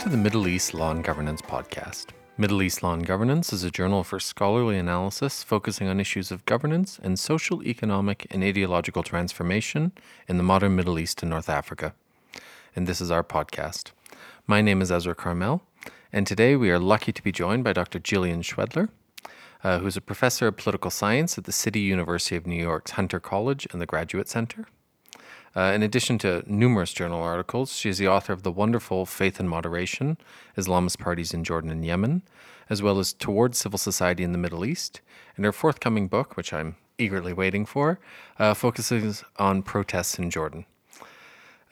Welcome to the Middle East Law and Governance podcast. Middle East Law and Governance is a journal for scholarly analysis focusing on issues of governance and social, economic, and ideological transformation in the modern Middle East and North Africa. And this is our podcast. My name is Ezra Carmel, and today we are lucky to be joined by Dr. Jillian Schwedler, uh, who's a professor of political science at the City University of New York's Hunter College and the Graduate Center. Uh, in addition to numerous journal articles, she is the author of the wonderful Faith and Moderation Islamist Parties in Jordan and Yemen, as well as Towards Civil Society in the Middle East. And her forthcoming book, which I'm eagerly waiting for, uh, focuses on protests in Jordan.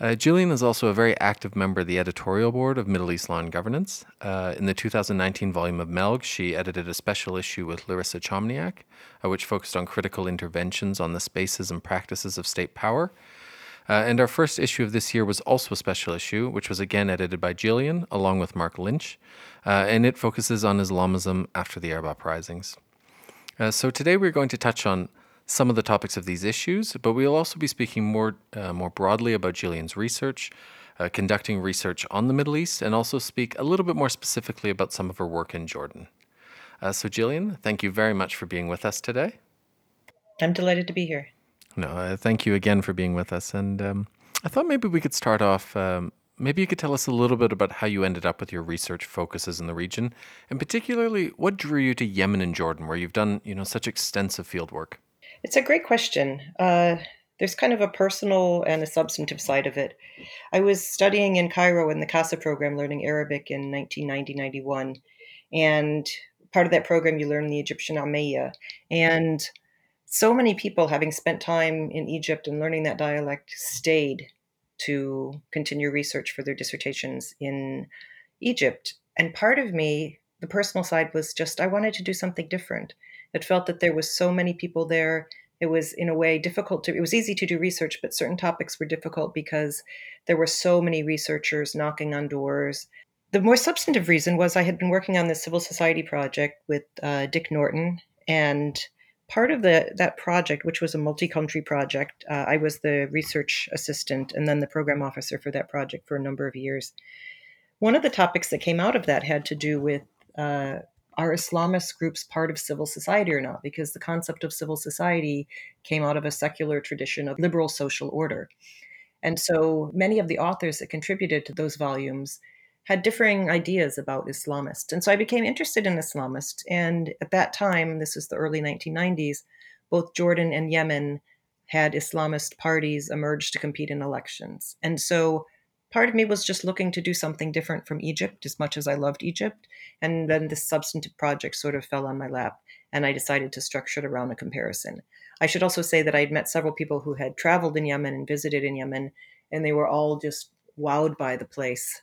Uh, Jillian is also a very active member of the editorial board of Middle East Law and Governance. Uh, in the 2019 volume of MELG, she edited a special issue with Larissa Chomiak, uh, which focused on critical interventions on the spaces and practices of state power. Uh, and our first issue of this year was also a special issue, which was again edited by Jillian along with Marc Lynch, uh, and it focuses on Islamism after the Arab uprisings. Uh, so today we're going to touch on some of the topics of these issues, but we'll also be speaking more uh, more broadly about Jillian's research, uh, conducting research on the Middle East, and also speak a little bit more specifically about some of her work in Jordan. Uh, so, Jillian, thank you very much for being with us today. I'm delighted to be here. No, uh, thank you again for being with us. And um, I thought maybe we could start off. Um, maybe you could tell us a little bit about how you ended up with your research focuses in the region, and particularly what drew you to Yemen and Jordan, where you've done you know such extensive field work. It's a great question. Uh, there's kind of a personal and a substantive side of it. I was studying in Cairo in the CASA program, learning Arabic in 1990 91. And part of that program, you learn the Egyptian Ammiya. And so many people, having spent time in Egypt and learning that dialect, stayed to continue research for their dissertations in Egypt. And part of me, the personal side, was just I wanted to do something different. It felt that there was so many people there. It was in a way difficult to. It was easy to do research, but certain topics were difficult because there were so many researchers knocking on doors. The more substantive reason was I had been working on this civil society project with uh, Dick Norton, and part of the that project, which was a multi-country project, uh, I was the research assistant and then the program officer for that project for a number of years. One of the topics that came out of that had to do with uh, are Islamist groups part of civil society or not? Because the concept of civil society came out of a secular tradition of liberal social order. And so many of the authors that contributed to those volumes had differing ideas about Islamists. And so I became interested in Islamists. And at that time, this is the early 1990s, both Jordan and Yemen had Islamist parties emerge to compete in elections. And so part of me was just looking to do something different from Egypt as much as I loved Egypt. And then this substantive project sort of fell on my lap, and I decided to structure it around a comparison. I should also say that I had met several people who had traveled in Yemen and visited in Yemen, and they were all just wowed by the place.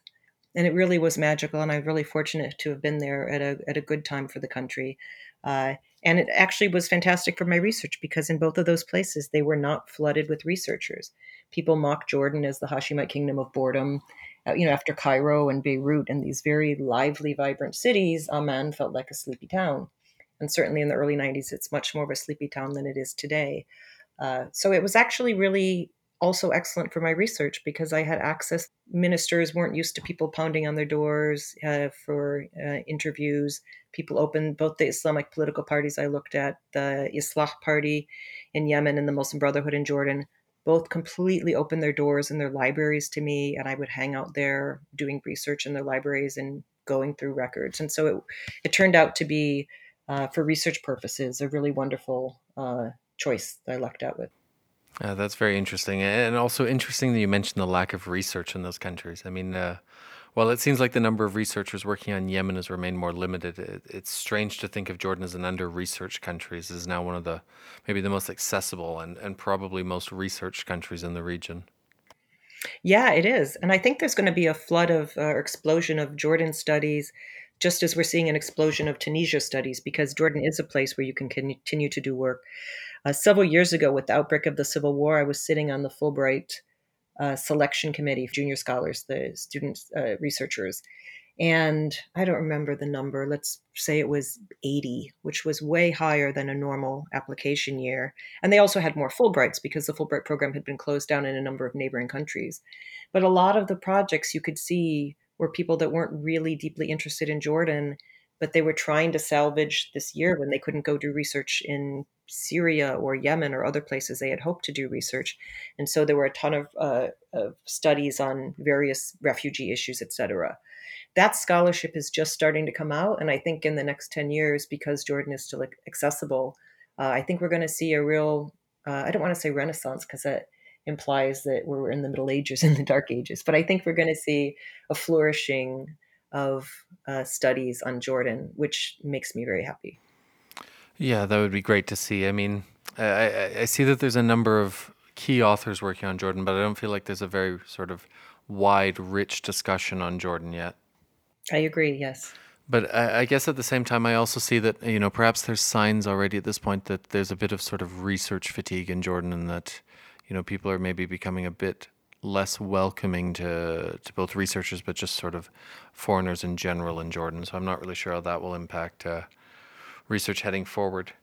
And it really was magical, and I'm really fortunate to have been there at a, at a good time for the country. Uh, and it actually was fantastic for my research because in both of those places, they were not flooded with researchers. People mock Jordan as the Hashemite kingdom of boredom. Uh, you know, after Cairo and Beirut and these very lively, vibrant cities, Amman felt like a sleepy town. And certainly in the early 90s, it's much more of a sleepy town than it is today. Uh, so it was actually really also excellent for my research because I had access. Ministers weren't used to people pounding on their doors uh, for uh, interviews. People opened both the Islamic political parties I looked at, the Islah Party in Yemen and the Muslim Brotherhood in Jordan, both completely opened their doors and their libraries to me. And I would hang out there doing research in their libraries and going through records. And so it, it turned out to be, uh, for research purposes, a really wonderful uh, choice that I lucked out with. Uh, that's very interesting, and also interesting that you mentioned the lack of research in those countries. I mean, uh, while it seems like the number of researchers working on Yemen has remained more limited, it, it's strange to think of Jordan as an under-researched country. This is now one of the maybe the most accessible and, and probably most researched countries in the region. Yeah, it is, and I think there's going to be a flood of uh, explosion of Jordan studies, just as we're seeing an explosion of Tunisia studies, because Jordan is a place where you can continue to do work. Uh, several years ago, with the outbreak of the Civil War, I was sitting on the Fulbright uh, selection committee, of junior scholars, the student uh, researchers. And I don't remember the number. Let's say it was 80, which was way higher than a normal application year. And they also had more Fulbrights because the Fulbright program had been closed down in a number of neighboring countries. But a lot of the projects you could see were people that weren't really deeply interested in Jordan, but they were trying to salvage this year when they couldn't go do research in Syria or Yemen or other places they had hoped to do research. And so there were a ton of, uh, of studies on various refugee issues, et cetera. That scholarship is just starting to come out. And I think in the next 10 years, because Jordan is still accessible, uh, I think we're going to see a real, uh, I don't want to say renaissance because that implies that we're in the Middle Ages and the Dark Ages, but I think we're going to see a flourishing of uh, studies on Jordan, which makes me very happy. Yeah, that would be great to see. I mean, I, I see that there's a number of key authors working on Jordan, but I don't feel like there's a very sort of wide, rich discussion on Jordan yet. I agree, yes. But I, I, guess at the same time, I also see that, you know, perhaps there's signs already at this point that there's a bit of sort of research fatigue in Jordan and that, you know, people are maybe becoming a bit less welcoming to, to both researchers, but just sort of foreigners in general in Jordan. So I'm not really sure how that will impact uh, research heading forward.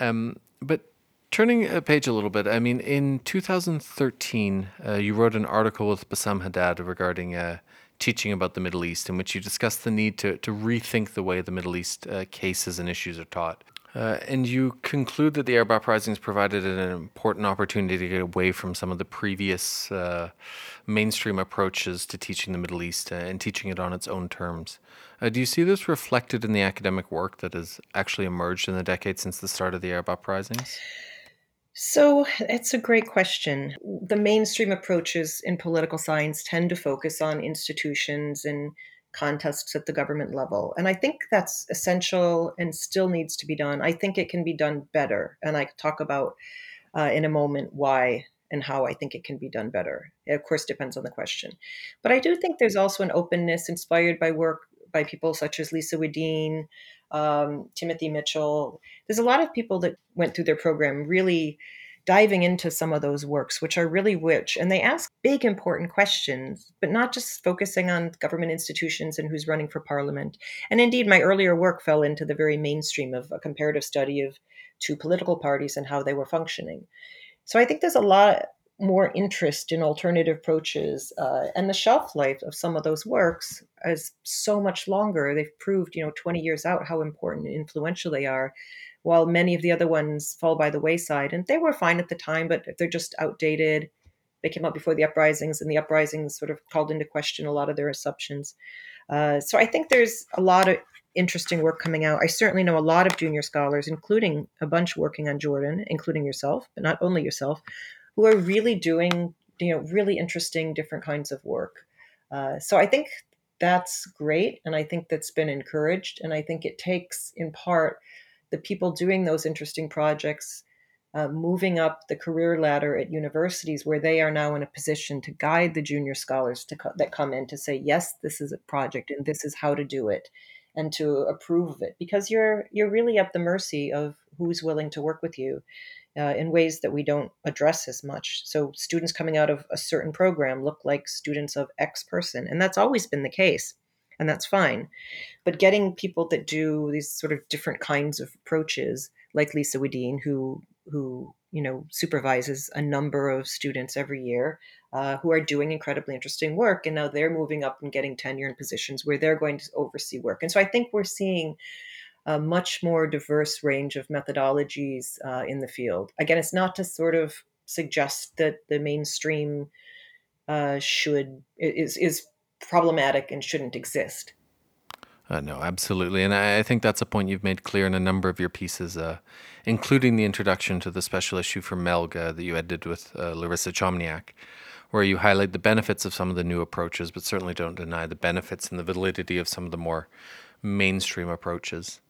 Um, but turning a page a little bit, I mean, in 2013, uh, you wrote an article with Bassam Haddad regarding uh, teaching about the Middle East, in which you discussed the need to, to rethink the way the Middle East uh, cases and issues are taught. Uh, and you conclude that the Arab uprisings provided an important opportunity to get away from some of the previous uh, mainstream approaches to teaching the Middle East and teaching it on its own terms. Uh, do you see this reflected in the academic work that has actually emerged in the decades since the start of the Arab uprisings? So it's a great question. The mainstream approaches in political science tend to focus on institutions and contests at the government level. And I think that's essential and still needs to be done. I think it can be done better. And I talk about uh, in a moment why and how I think it can be done better. It of course, depends on the question. But I do think there's also an openness inspired by work by people such as Lisa Wedeen, um, Timothy Mitchell. There's a lot of people that went through their program really diving into some of those works, which are really rich. And they ask big, important questions, but not just focusing on government institutions and who's running for parliament. And indeed, my earlier work fell into the very mainstream of a comparative study of two political parties and how they were functioning. So I think there's a lot more interest in alternative approaches uh, and the shelf life of some of those works is so much longer they've proved you know 20 years out how important and influential they are while many of the other ones fall by the wayside. And they were fine at the time but they're just outdated they came out before the uprisings and the uprisings sort of called into question a lot of their assumptions. Uh, so i think there's a lot of interesting work coming out. I certainly know a lot of junior scholars including a bunch working on jordan including yourself but not only yourself who are really doing you know really interesting different kinds of work. Uh, so I think that's great, and I think that's been encouraged, and I think it takes in part the people doing those interesting projects. Uh, moving up the career ladder at universities where they are now in a position to guide the junior scholars to co- that come in to say yes this is a project and this is how to do it and to approve of it because you're you're really at the mercy of who's willing to work with you uh, in ways that we don't address as much. So, students coming out of a certain program look like students of X person, and that's always been the case, and that's fine. But getting people that do these sort of different kinds of approaches, like Lisa Wedeen, who who you know supervises a number of students every year uh, who are doing incredibly interesting work and now they're moving up and getting tenure in positions where they're going to oversee work and so i think we're seeing a much more diverse range of methodologies uh, in the field. Again, it's not to sort of suggest that the mainstream uh, should is is problematic and shouldn't exist. Uh, no, absolutely, and I, I, think that's a point you've made clear in a number of your pieces, uh, including the introduction to the special issue for Melga that you edited with uh, Larissa Chomiak, where you highlight the benefits of some of the new approaches, but certainly don't deny the benefits and the validity of some of the more mainstream approaches.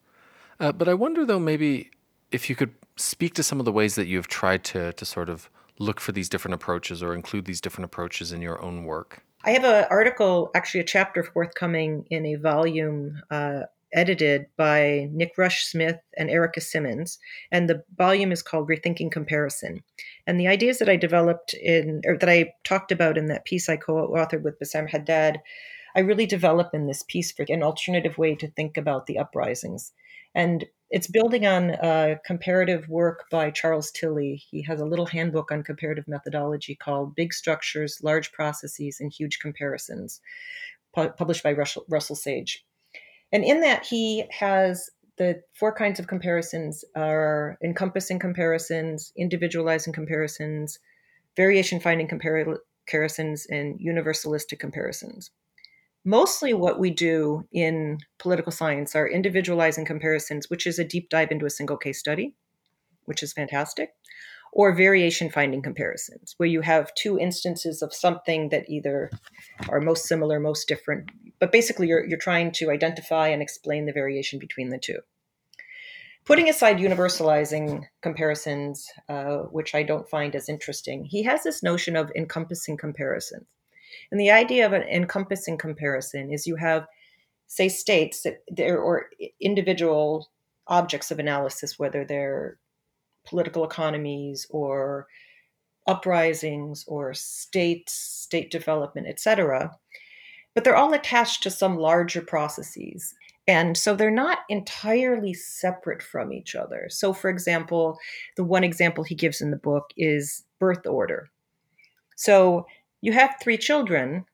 Uh, but I wonder, though, maybe if you could speak to some of the ways that you've tried to to sort of look for these different approaches or include these different approaches in your own work. I have an article, actually a chapter forthcoming in a volume uh, edited by Nick Rush Smith and Erica Simmons, and the volume is called Rethinking Comparison. And the ideas that I developed in, or that I talked about in that piece I co-authored with Bassam Haddad, I really develop in this piece for an alternative way to think about the uprisings. And it's building on uh, comparative work by Charles Tilly. He has a little handbook on comparative methodology called Big Structures, Large Processes, and Huge Comparisons, pu- published by Russell, Russell Sage. And in that, he has the four kinds of comparisons are encompassing comparisons, individualizing comparisons, variation finding comparisons, and universalistic comparisons. Mostly what we do in political science are individualizing comparisons, which is a deep dive into a single case study, which is fantastic, or variation finding comparisons, where you have two instances of something that either are most similar, most different, but basically you're, you're trying to identify and explain the variation between the two. Putting aside universalizing comparisons, uh, which I don't find as interesting, he has this notion of encompassing comparisons. And the idea of an encompassing comparison is you have, say, states that there or individual objects of analysis, whether they're political economies or uprisings or states, state development, etc. But they're all attached to some larger processes. And so they're not entirely separate from each other. So, for example, the one example he gives in the book is birth order. So you have three children,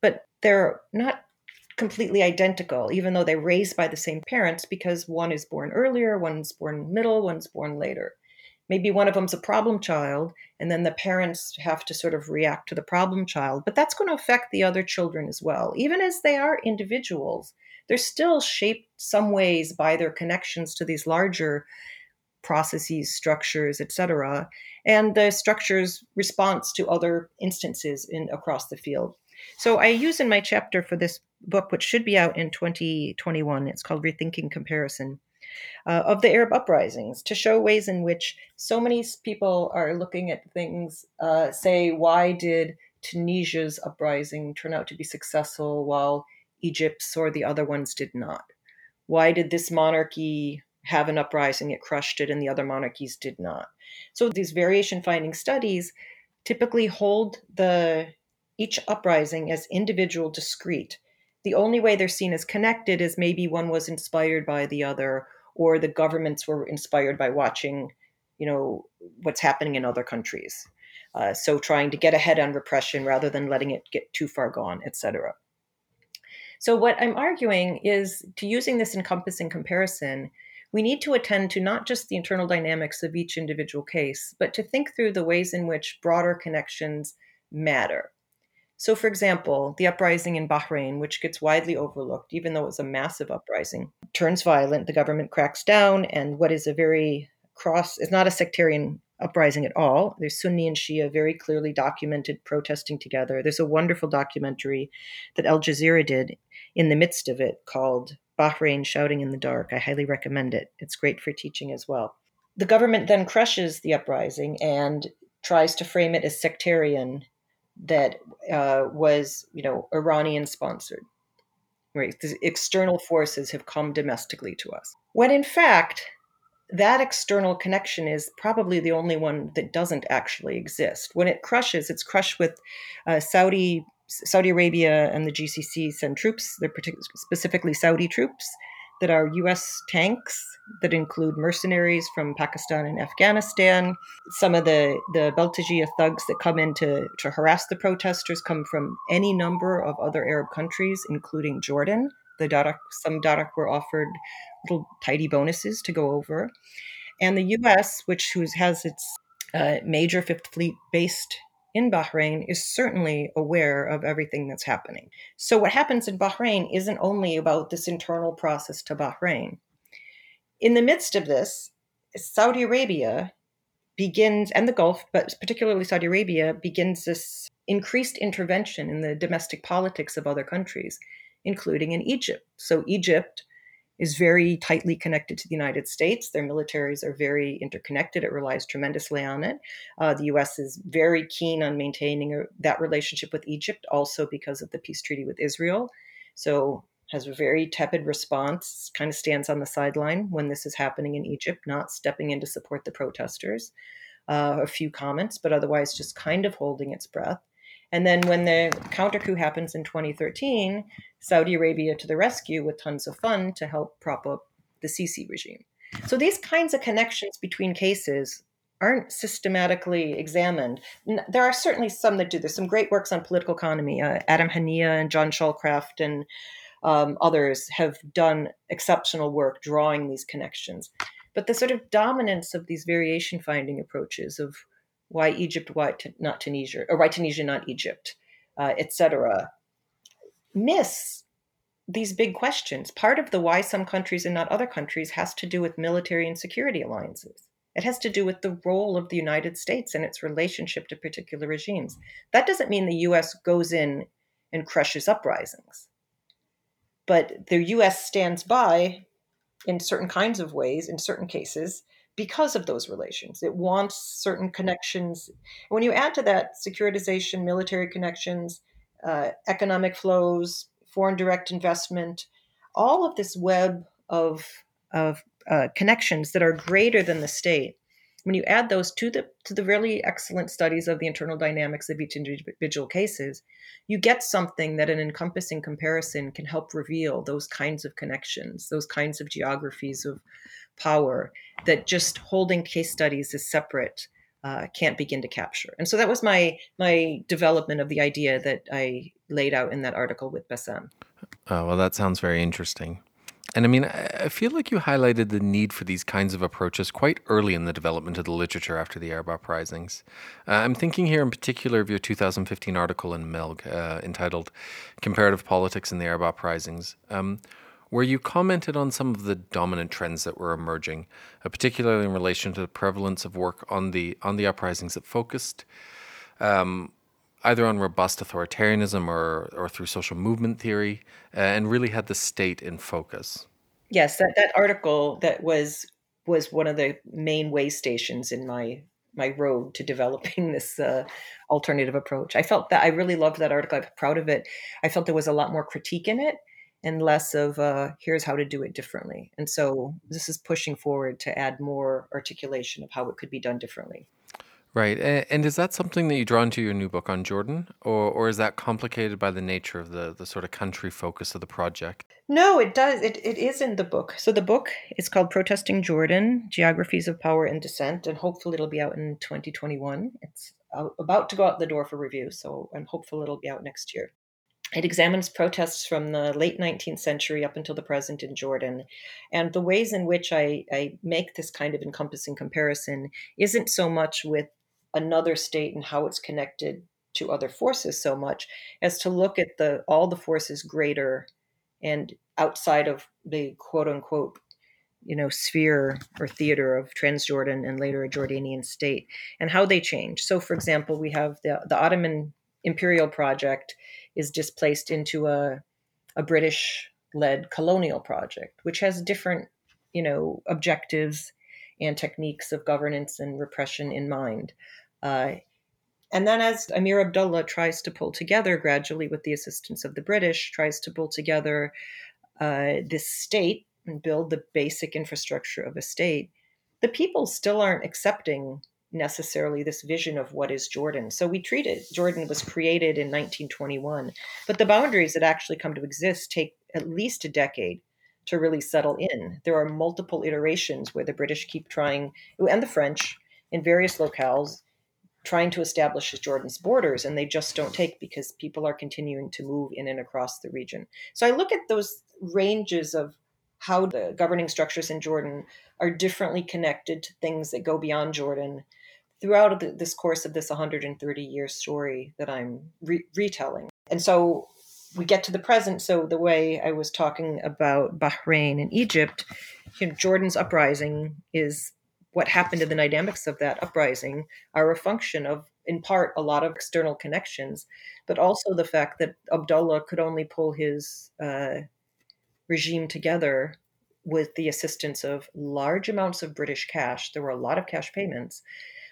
but they're not completely identical, even though they're raised by the same parents, because one is born earlier, one's born middle, one's born later. Maybe one of them's a problem child and then the parents have to sort of react to the problem child but that's going to affect the other children as well. Even as they are individuals they're still shaped some ways by their connections to these larger processes structures etc and the structures response to other instances in across the field so i use in my chapter for this book which should be out in 2021 it's called rethinking comparison uh, of the Arab uprisings to show ways in which so many people are looking at things, uh, say, why did Tunisia's uprising turn out to be successful while Egypt's or the other ones did not? Why did this monarchy have an uprising, it crushed it, and the other monarchies did not? So these variation finding studies typically hold the each uprising as individual discrete. The only way they're seen as connected is maybe one was inspired by the other or the governments were inspired by watching, you know, what's happening in other countries. Uh, so trying to get ahead on repression rather than letting it get too far gone, etc. So what I'm arguing is to using this encompassing comparison, we need to attend to not just the internal dynamics of each individual case, but to think through the ways in which broader connections matter. So, for example, the uprising in Bahrain, which gets widely overlooked, even though it was a massive uprising, turns violent. The government cracks down, and what is a very cross is not a sectarian uprising at all. There's Sunni and Shia very clearly documented protesting together. There's a wonderful documentary that Al Jazeera did in the midst of it called Bahrain Shouting in the Dark. I highly recommend it. It's great for teaching as well. The government then crushes the uprising and tries to frame it as sectarian that uh, was, you know, Iranian sponsored. Right, the external forces have come domestically to us. When in fact, that external connection is probably the only one that doesn't actually exist. When it crushes, it's crushed with uh, Saudi Saudi Arabia and the GCC send troops. They're partic- specifically Saudi troops that are U.S. tanks that include mercenaries from Pakistan and Afghanistan. Some of the, the Baltagiya thugs that come in to, to harass the protesters come from any number of other Arab countries, including Jordan. The some Darak were offered little tidy bonuses to go over. And the U.S., which has its uh, major Fifth Fleet based in Bahrain is certainly aware of everything that's happening. So, what happens in Bahrain isn't only about this internal process to Bahrain. In the midst of this, Saudi Arabia begins, and the Gulf, but particularly Saudi Arabia, begins this increased intervention in the domestic politics of other countries, including in Egypt. So, Egypt is very tightly connected to the United States. Their militaries are very interconnected. It relies tremendously on it. Uh, the U.S. is very keen on maintaining a, that relationship with Egypt, also because of the peace treaty with Israel. So has a very tepid response, kind of stands on the sideline when this is happening in Egypt, not stepping in to support the protesters. Uh, a few comments, but otherwise just kind of holding its breath. And then when the counter coup happens in 2013, Saudi Arabia to the rescue with tons of fund to help prop up the Sisi regime. So these kinds of connections between cases aren't systematically examined. There are certainly some that do. There's some great works on political economy. Uh, Adam Hanieh and John Chalcraft and um, others have done exceptional work drawing these connections. But the sort of dominance of these variation finding approaches of why Egypt, why t- not Tunisia, or why Tunisia, not Egypt, uh, etc., miss these big questions. Part of the why some countries and not other countries has to do with military and security alliances. It has to do with the role of the United States and its relationship to particular regimes. That doesn't mean the US goes in and crushes uprisings. But the US stands by in certain kinds of ways, in certain cases, because of those relations. It wants certain connections. when you add to that securitization, military connections, uh, economic flows, foreign direct investment, all of this web of, of uh, connections that are greater than the state, when you add those to the to the really excellent studies of the internal dynamics of each individual cases, you get something that an encompassing comparison can help reveal those kinds of connections, those kinds of geographies of power that just holding case studies as separate uh, can't begin to capture. And so that was my my development of the idea that I laid out in that article with Bassam. Oh, well, that sounds very interesting. And I mean, I feel like you highlighted the need for these kinds of approaches quite early in the development of the literature after the Arab uprisings. Uh, I'm thinking here in particular of your 2015 article in Melg uh, entitled Comparative Politics in the Arab Uprisings, um, where you commented on some of the dominant trends that were emerging, uh, particularly in relation to the prevalence of work on the, on the uprisings that focused um, either on robust authoritarianism or, or through social movement theory, uh, and really had the state in focus. Yes, that, that article that was was one of the main way stations in my my road to developing this uh, alternative approach. I felt that I really loved that article. I'm proud of it. I felt there was a lot more critique in it and less of uh, here's how to do it differently. And so this is pushing forward to add more articulation of how it could be done differently. Right. And is that something that you draw into your new book on Jordan? Or, or is that complicated by the nature of the, the sort of country focus of the project? No, it does. It, it is in the book. So the book is called Protesting Jordan Geographies of Power and Dissent, and hopefully it'll be out in 2021. It's about to go out the door for review, so I'm hopeful it'll be out next year. It examines protests from the late 19th century up until the present in Jordan. And the ways in which I, I make this kind of encompassing comparison isn't so much with another state and how it's connected to other forces so much as to look at the all the forces greater and outside of the quote unquote you know sphere or theater of transjordan and later a jordanian state and how they change. So for example we have the, the ottoman imperial project is displaced into a, a british led colonial project which has different you know objectives and techniques of governance and repression in mind uh, and then, as Amir Abdullah tries to pull together gradually with the assistance of the British, tries to pull together uh, this state and build the basic infrastructure of a state, the people still aren't accepting necessarily this vision of what is Jordan. So we treat it, Jordan was created in 1921, but the boundaries that actually come to exist take at least a decade to really settle in. There are multiple iterations where the British keep trying, and the French in various locales trying to establish Jordan's borders, and they just don't take because people are continuing to move in and across the region. So I look at those ranges of how the governing structures in Jordan are differently connected to things that go beyond Jordan throughout this course of this 130 year story that I'm re- retelling. And so we get to the present. So the way I was talking about Bahrain and Egypt, you know, Jordan's uprising is what happened to the dynamics of that uprising are a function of, in part, a lot of external connections, but also the fact that Abdullah could only pull his uh, regime together with the assistance of large amounts of British cash. There were a lot of cash payments,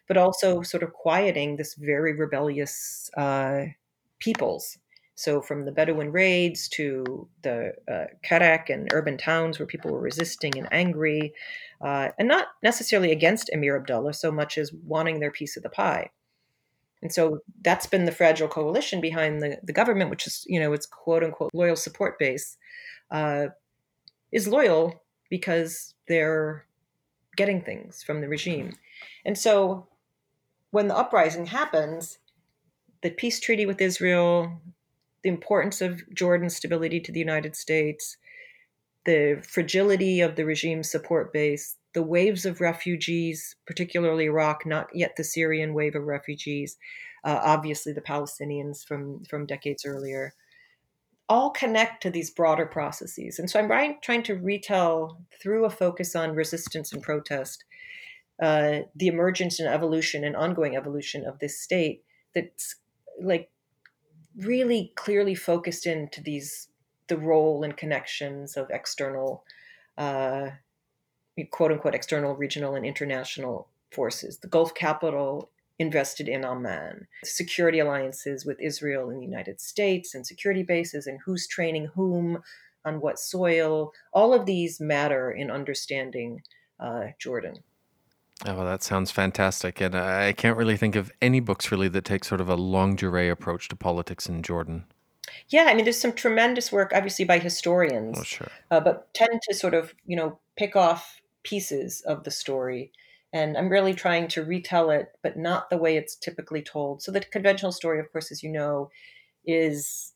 but also sort of quieting this very rebellious uh, peoples. So, from the Bedouin raids to the uh, Karak and urban towns where people were resisting and angry, uh, and not necessarily against Emir Abdullah so much as wanting their piece of the pie. And so that's been the fragile coalition behind the, the government, which is, you know, its quote unquote loyal support base, uh, is loyal because they're getting things from the regime. And so when the uprising happens, the peace treaty with Israel, the importance of Jordan's stability to the United States, the fragility of the regime's support base, the waves of refugees, particularly Iraq, not yet the Syrian wave of refugees, uh, obviously the Palestinians from, from decades earlier, all connect to these broader processes. And so I'm trying, to retell through a focus on resistance and protest uh, the emergence and evolution and ongoing evolution of this state that's like really clearly focused into these the role and connections of external uh, quote unquote external regional and international forces the gulf capital invested in Amman, security alliances with Israel and the United States, and security bases, and who's training whom on what soil. All of these matter in understanding uh, Jordan. Oh, well, that sounds fantastic. And I can't really think of any books really that take sort of a longue durée approach to politics in Jordan. Yeah, I mean, there's some tremendous work, obviously, by historians, Oh, sure. uh, but tend to sort of, you know, pick off pieces of the story and I'm really trying to retell it, but not the way it's typically told. So the conventional story, of course, as you know, is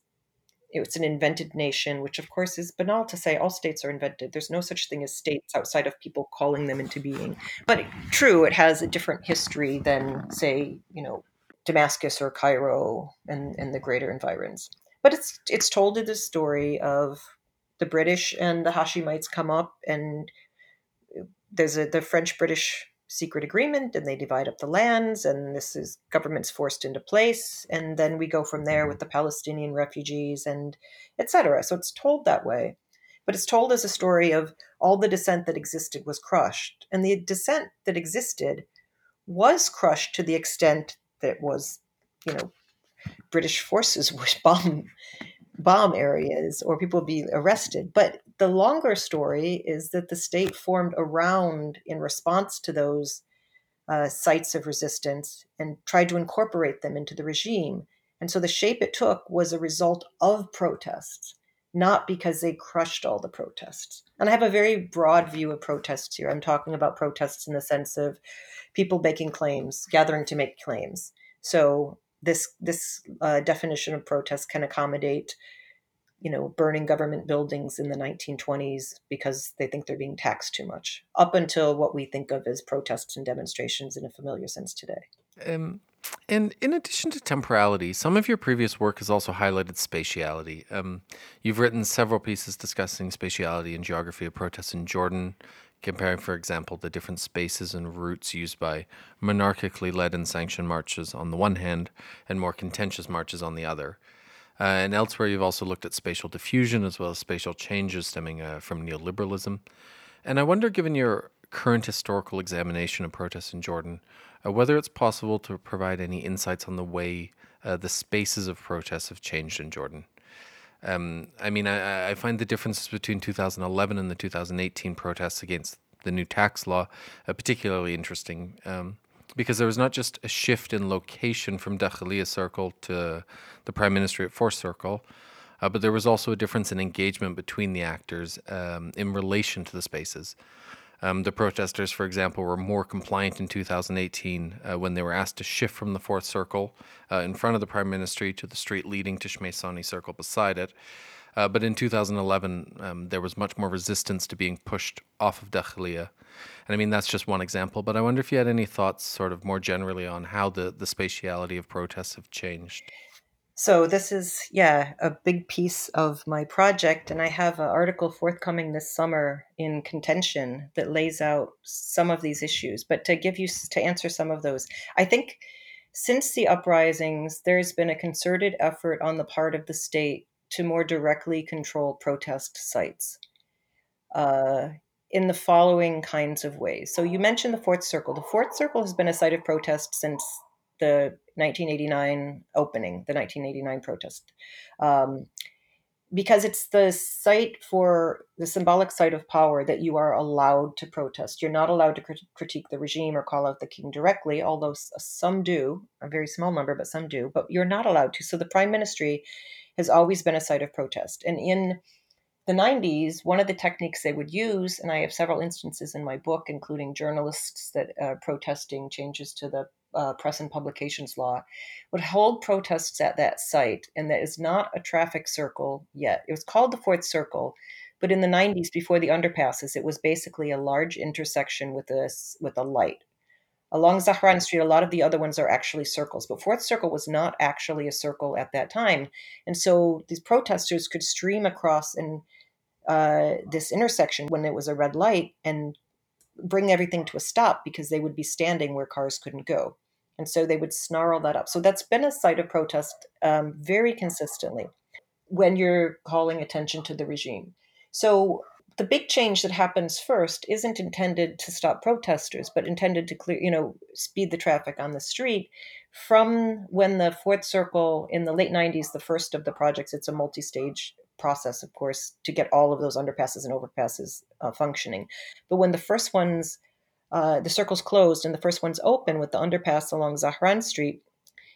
it's an invented nation, which of course is banal to say all states are invented. There's no such thing as states outside of people calling them into being. But true, it has a different history than, say, you know, Damascus or Cairo and, and the greater environs. But it's it's told in the story of the British and the Hashemites come up and there's a the French British secret agreement and they divide up the lands and this is governments forced into place and then we go from there with mm-hmm. the palestinian refugees and etc so it's told that way but it's told as a story of all the dissent that existed was crushed and the dissent that existed was crushed to the extent that it was you know british forces would bomb bomb areas or people be arrested. But the longer story is that the state formed around in response to those uh, sites of resistance and tried to incorporate them into the regime. And so the shape it took was a result of protests, not because they crushed all the protests. And I have a very broad view of protests here. I'm talking about protests in the sense of people making claims, gathering to make claims. So this this uh, definition of protest can accommodate you know burning government buildings in the 1920s because they think they're being taxed too much up until what we think of as protests and demonstrations in a familiar sense today um, and in addition to temporality, some of your previous work has also highlighted spatiality. Um, you've written several pieces discussing spatiality and geography of protests in Jordan, comparing, for example, the different spaces and routes used by monarchically led and sanctioned marches on the one hand and more contentious marches on the other. Uh, and elsewhere, you've also looked at spatial diffusion as well as spatial changes stemming uh, from neoliberalism. And I wonder, given your current historical examination of protests in Jordan, uh, whether it's possible to provide any insights on the way uh, the spaces of protests have changed in Jordan. Um, I mean, I, I, find the differences between 2011 and the 2018 protests against the new tax law uh, particularly interesting um, because there was not just a shift in location from Dakhiliya Circle to the Prime Ministry at Fourth Circle, uh, but there was also a difference in engagement between the actors um, in relation to the spaces. Um, the protesters, for example, were more compliant in 2018 uh, when they were asked to shift from the fourth circle uh, in front of the prime ministry to the street leading to Shmeisani Circle beside it. Uh, but in 2011, um, there was much more resistance to being pushed off of Dakhiliya. And I mean, that's just one example, but I wonder if you had any thoughts, sort of more generally, on how the, the spatiality of protests have changed. So this is yeah a big piece of my project, and I have an article forthcoming this summer in Contention that lays out some of these issues. But to give you to answer some of those, I think since the uprisings, there's been a concerted effort on the part of the state to more directly control protest sites. Uh, in the following kinds of ways. So you mentioned the Fourth Circle. The Fourth Circle has been a site of protest since the 1989 opening, the 1989 protest, um, because it's the site for the symbolic site of power that you are allowed to protest. You're not allowed to crit- critique the regime or call out the king directly, although some do, a very small number, but some do. But you're not allowed to. So the prime ministry has always been a site of protest, and in the 90s, one of the techniques they would use, and I have several instances in my book, including journalists that are protesting changes to the uh, press and publications law, would hold protests at that site. And that is not a traffic circle yet. It was called the Fourth Circle, but in the 90s, before the underpasses, it was basically a large intersection with a, with a light. Along Zahran Street, a lot of the other ones are actually circles, but Fourth Circle was not actually a circle at that time. And so these protesters could stream across and uh, this intersection when it was a red light and bring everything to a stop because they would be standing where cars couldn't go. And so they would snarl that up. So that's been a site of protest um, very consistently when you're calling attention to the regime. So the big change that happens first isn't intended to stop protesters, but intended to clear, you know, speed the traffic on the street. From when the fourth circle in the late 90s, the first of the projects, it's a multi stage process, of course, to get all of those underpasses and overpasses uh, functioning. But when the first ones, uh, the circles closed and the first ones open with the underpass along Zahran Street,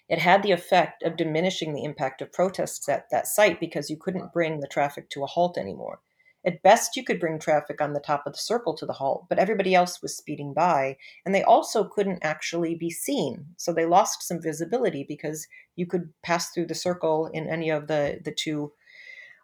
it had the effect of diminishing the impact of protests at that site because you couldn't bring the traffic to a halt anymore. At best, you could bring traffic on the top of the circle to the halt, but everybody else was speeding by, and they also couldn't actually be seen. So they lost some visibility because you could pass through the circle in any of the, the two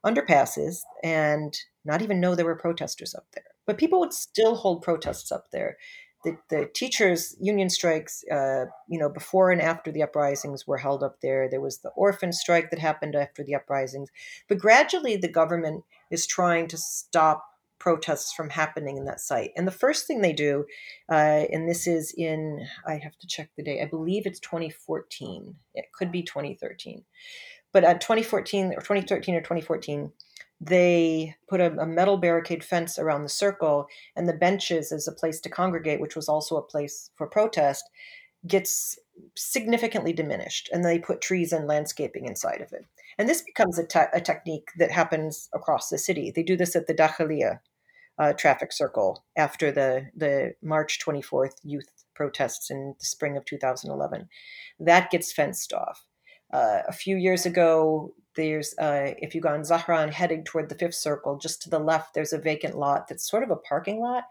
underpasses and not even know there were protesters up there. But people would still hold protests up there. The, the teachers' union strikes, uh, you know, before and after the uprisings were held up there. There was the orphan strike that happened after the uprisings. But gradually, the government is trying to stop protests from happening in that site. And the first thing they do, uh, and this is in, I have to check the date, I believe it's 2014. It could be 2013. But at 2014 or 2013 or 2014, they put a, a, metal barricade fence around the circle, and the benches as a place to congregate, which was also a place for protest, gets significantly diminished. And they put trees and landscaping inside of it. And this becomes a, te- a technique that happens across the city. They do this at the Dakhiliya uh, traffic circle after the, the March 24th youth protests in the spring of 2011. That gets fenced off. Uh, a few years ago, there's uh, if you go on Zahran heading toward the fifth circle, just to the left, there's a vacant lot that's sort of a parking lot.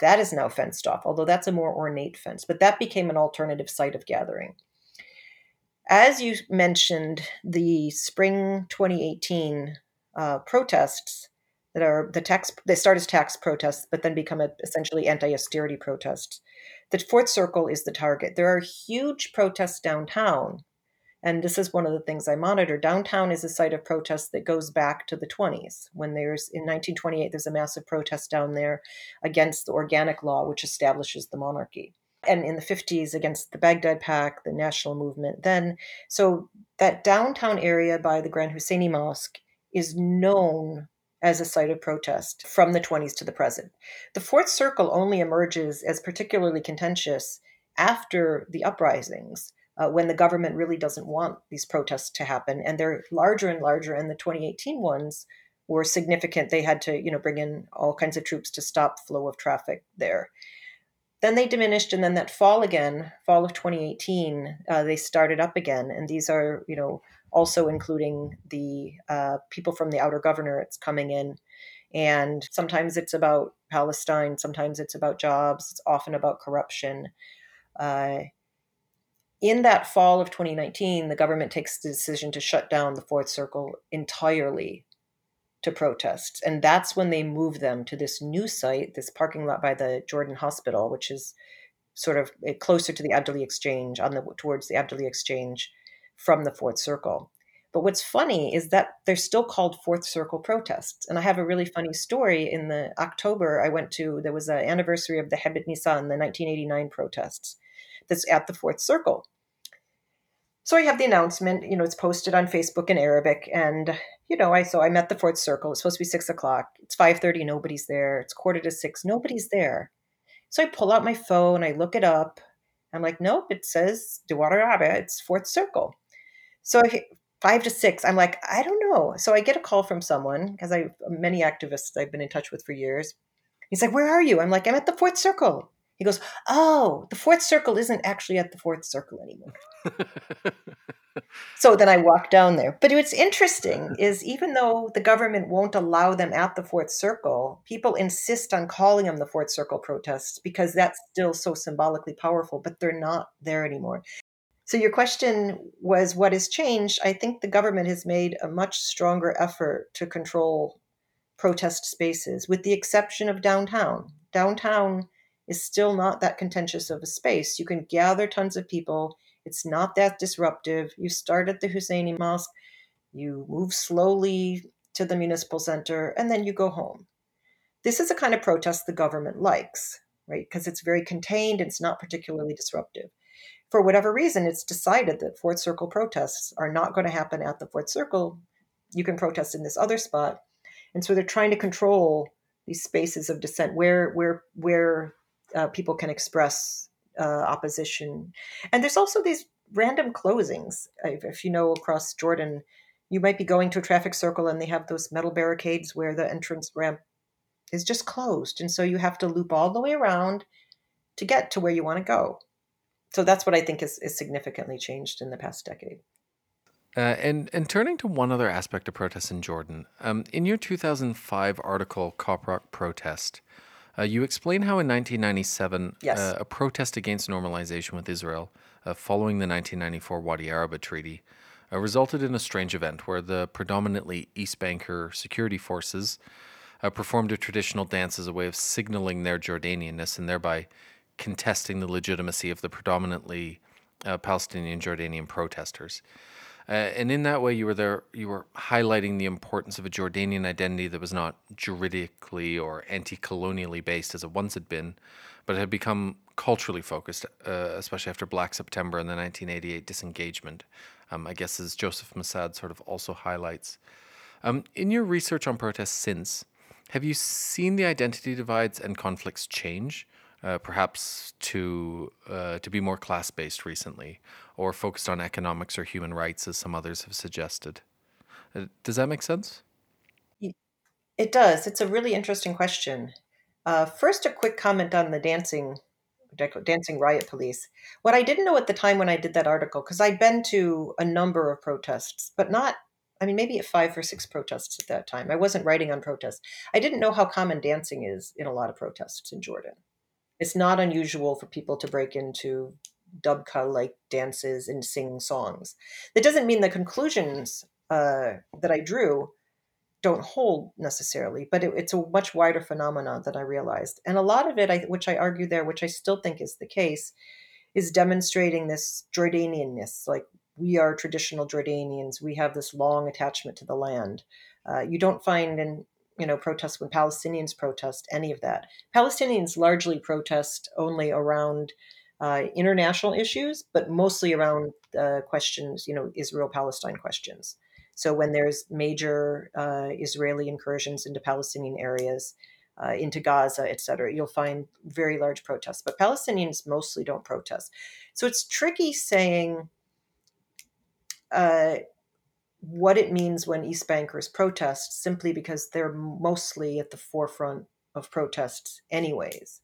That is now fenced off, although that's a more ornate fence. But that became an alternative site of gathering. As you mentioned, the spring 2018 uh, protests that are the tax they start as tax protests, but then become a, essentially anti-austerity protests. The fourth circle is the target. There are huge protests downtown and this is one of the things I monitor. Downtown is a site of protest that goes back to the 20s. When there's in 1928, there's a massive protest down there against the organic law, which establishes the monarchy. And in the 50s, against the Baghdad Pact, the national movement. Then, so that downtown area by the Grand Husseini Mosque is known as a site of protest from the 20s to the present. The Fourth Circle only emerges as particularly contentious after the uprisings uh, when the government really doesn't want these protests to happen. And they're larger and larger and the 2018 ones were significant. They had to you know bring in all kinds of troops to stop flow of traffic there. Then they diminished and then that fall again fall of 2018 uh, they started up again. And these are you know also including the uh, people from the outer governorates coming in. And sometimes it's about palestine sometimes it's about jobs it's often about corruption. Uh, in that fall of 2019, the government takes the decision to shut down the Fourth Circle entirely to protests. And that's when they move them to this new site, this parking lot by the Jordan Hospital, which is sort of eh, closer to the Abdali Exchange, on the towards the Abdali Exchange from the Fourth Circle. But what's funny is that they're still called Fourth Circle protests. And I have a really funny story. In the October, I went to, there was an anniversary of the Hebet Nisan, the 1989 protests, that's at the Fourth Circle so I have the announcement, you know, it's posted on Facebook in Arabic. And, you know, I so I'm at the fourth circle. It's supposed to be six o'clock. It's five thirty, nobody's there. It's quarter to six, nobody's there. So I pull out my phone, I look it up. I'm like, nope, it says Dawar Rabia, it's fourth circle. So I, five to six, I'm like, I don't know. So I get a call from someone because I many activists I've been in touch with for years. He's like, Where are you? I'm like, I'm at the fourth circle. He goes, Oh, the fourth circle isn't actually at the fourth circle anymore. so then I walk down there. But what's interesting is even though the government won't allow them at the Fourth Circle, people insist on calling them the Fourth Circle protests because that's still so symbolically powerful, but they're not there anymore. So your question was what has changed? I think the government has made a much stronger effort to control protest spaces, with the exception of downtown. Downtown is still not that contentious of a space. You can gather tons of people it's not that disruptive. You start at the Husseini Mosque, you move slowly to the municipal center, and then you go home. This is a kind of protest the government likes, right? Because it's very contained and it's not particularly disruptive. For whatever reason, it's decided that Fourth Circle protests are not going to happen at the Fourth Circle. You can protest in this other spot. And so they're trying to control these spaces of dissent where where where uh, people can express uh, opposition. And there's also these random closings. If you know across Jordan, you might be going to a traffic circle and they have those metal barricades where the entrance ramp is just closed. And so you have to loop all the way around to get to where you want to go. So that's what I think is, is significantly changed in the past decade. Uh, and and turning to one other aspect of protests in Jordan, um, in your 2005 article "Cop Rock Protest," Uh, you explain how in 1997, yes. uh, a protest against normalization with Israel uh, following the 1994 Wadi Araba Treaty uh, resulted in a strange event where the predominantly East Banker security forces uh, performed a traditional dance as a way of signaling their Jordanianness and thereby contesting the legitimacy of the predominantly uh, Palestinian Jordanian protesters. Uh, and in that way, you were there. You were highlighting the importance of a Jordanian identity that was not juridically or anti-colonially based as it once had been, but had become culturally focused, uh, especially after Black September and the 1988 disengagement. Um, I guess as Joseph Massad sort of also highlights. Um, in your research on protests since, have you seen the identity divides and conflicts change? Uh, perhaps to uh, to be more class based recently, or focused on economics or human rights, as some others have suggested. Uh, does that make sense? It does. It's a really interesting question. Uh, first, a quick comment on the dancing dancing riot police. What I didn't know at the time when I did that article, because I'd been to a number of protests, but not I mean, maybe at five or six protests at that time. I wasn't writing on protests. I didn't know how common dancing is in a lot of protests in Jordan it's not unusual for people to break into dubka like dances and sing songs. That doesn't mean the conclusions uh, that I drew don't hold necessarily, but it, it's a much wider phenomenon than I realized. And a lot of it, I, which I argue there, which I still think is the case, is demonstrating this Jordanianness. Like we are traditional Jordanians, we have this long attachment to the land. Uh, you don't find in you know, protest when Palestinians protest, any of that. Palestinians largely protest only around uh, international issues, but mostly around uh, questions, you know, Israel Palestine questions. So when there's major uh, Israeli incursions into Palestinian areas, uh, into Gaza, et cetera, you'll find very large protests. But Palestinians mostly don't protest. So it's tricky saying, uh, what it means when East Bankers protest simply because they're mostly at the forefront of protests, anyways.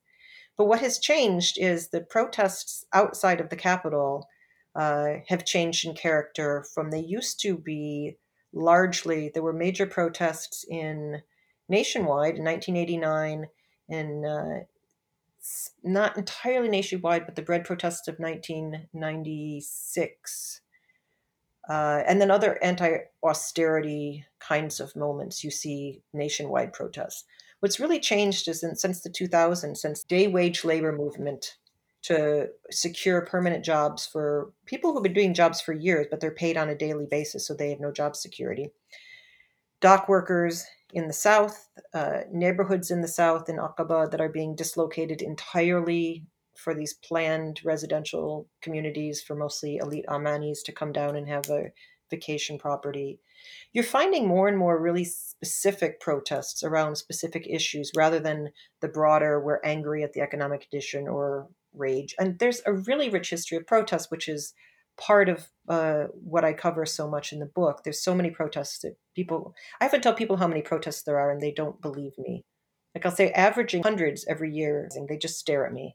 But what has changed is that protests outside of the capital uh, have changed in character from they used to be largely, there were major protests in nationwide in 1989 and uh, not entirely nationwide, but the bread protests of 1996 uh, and then other anti austerity kinds of moments, you see nationwide protests. What's really changed is in, since the 2000s, since day wage labor movement to secure permanent jobs for people who've been doing jobs for years, but they're paid on a daily basis, so they have no job security. Dock workers in the south, uh, neighborhoods in the south in Aqaba that are being dislocated entirely for these planned residential communities for mostly elite Ammanis to come down and have a vacation property. You're finding more and more really specific protests around specific issues rather than the broader, we're angry at the economic condition or rage. And there's a really rich history of protests, which is part of uh, what I cover so much in the book. There's so many protests that people, I often tell people how many protests there are and they don't believe me. Like I'll say averaging hundreds every year, and they just stare at me.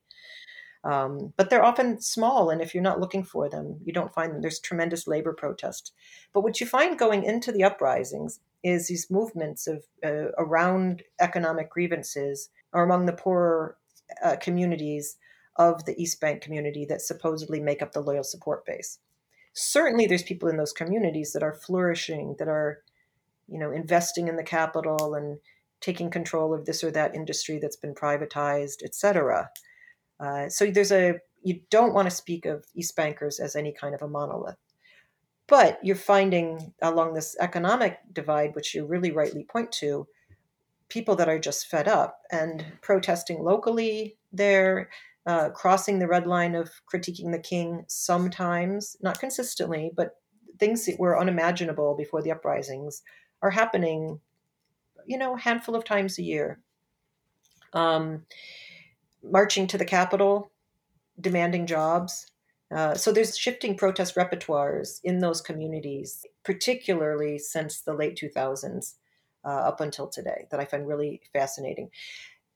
Um, but they're often small, and if you're not looking for them, you don't find them. There's tremendous labor protest. But what you find going into the uprisings is these movements of uh, around economic grievances or among the poorer uh, communities of the East Bank community that supposedly make up the loyal support base. Certainly, there's people in those communities that are flourishing, that are, you know, investing in the capital and taking control of this or that industry that's been privatized, etc. Uh, so there's a you don't want to speak of East Bankers as any kind of a monolith. But you're finding along this economic divide, which you really rightly point to, people that are just fed up and protesting locally there, uh, crossing the red line of critiquing the king sometimes, not consistently, but things that were unimaginable before the uprisings are happening, you know, a handful of times a year. Um, marching to the capital, demanding jobs. Uh, so there's shifting protest repertoires in those communities, particularly since the late 2000s uh, up until today, that I find really fascinating.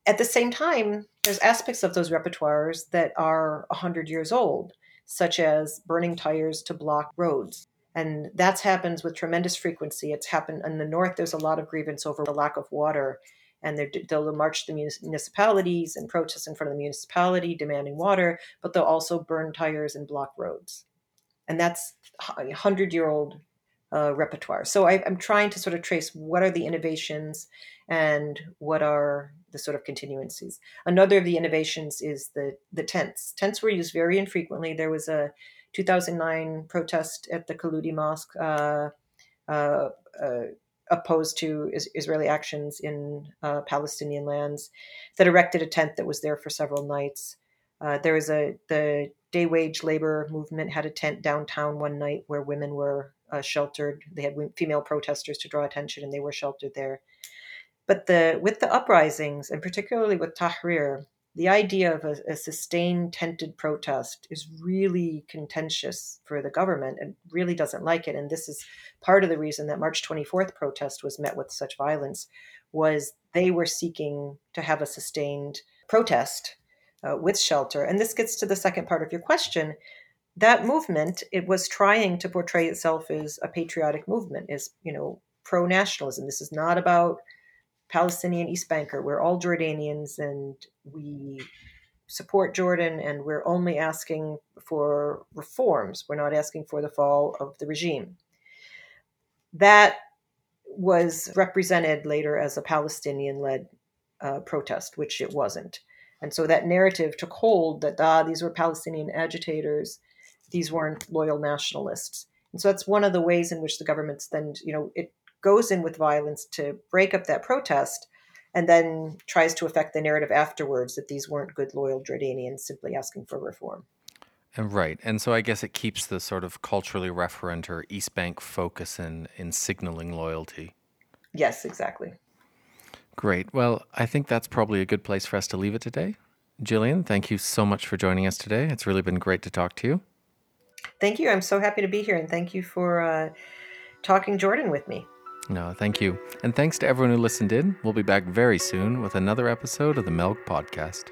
At the same time, there's aspects of those repertoires that are 100 years old, such as burning tires to block roads. And that happens with tremendous frequency. It's happened in the north. There's a lot of grievance over the lack of water and they'll march the municipalities and protest in front of the municipality demanding water, but they'll also burn tires and block roads. And that's a hundred year old uh, repertoire. So I, am trying to sort of trace what are the innovations and what are the sort of continuancies. Another of the innovations is the the tents. Tents were used very infrequently. There was a 2009 protest at the Kalouti Mosque. Uh, uh, uh opposed to is- Israeli actions in uh, Palestinian lands, that erected a tent that was there for several nights. Uh, there was a the day wage labor movement had a tent downtown one night where women were uh, sheltered. They had female protesters to draw attention, and they were sheltered there. But the with the uprisings, and particularly with Tahrir, the idea of a, a, sustained tented protest is really contentious for the government and really doesn't like it. And this is part of the reason that march 24th protest was met with such violence was they were seeking to have a sustained protest uh, with shelter. And this gets to the second part of your question. That movement it was trying to portray itself as a patriotic movement as you know pro-nationalism. This is not about Palestinian East Banker. We're all Jordanians and we support Jordan and we're only asking for reforms. We're not asking for the fall of the regime. That was represented later as a Palestinian led uh, protest, which it wasn't. And so that narrative took hold that, ah, these were Palestinian agitators, these weren't loyal nationalists. And so that's one of the ways in which the government's then, you know, it goes in with violence to break up that protest and then tries to affect the narrative afterwards that these weren't good, loyal Jordanians simply asking for reform. And right. And so I guess it keeps the sort of culturally referent or East Bank focus in, in signaling loyalty. Yes, exactly. Great. Well, I think that's probably a good place for us to leave it today. Jillian, thank you so much for joining us today. It's really been great to talk to you. Thank you. I'm so happy to be here, and thank you for uh, talking Jordan with me. No, thank you. And thanks to everyone who listened in. We'll be back very soon with another episode of the Melg Podcast.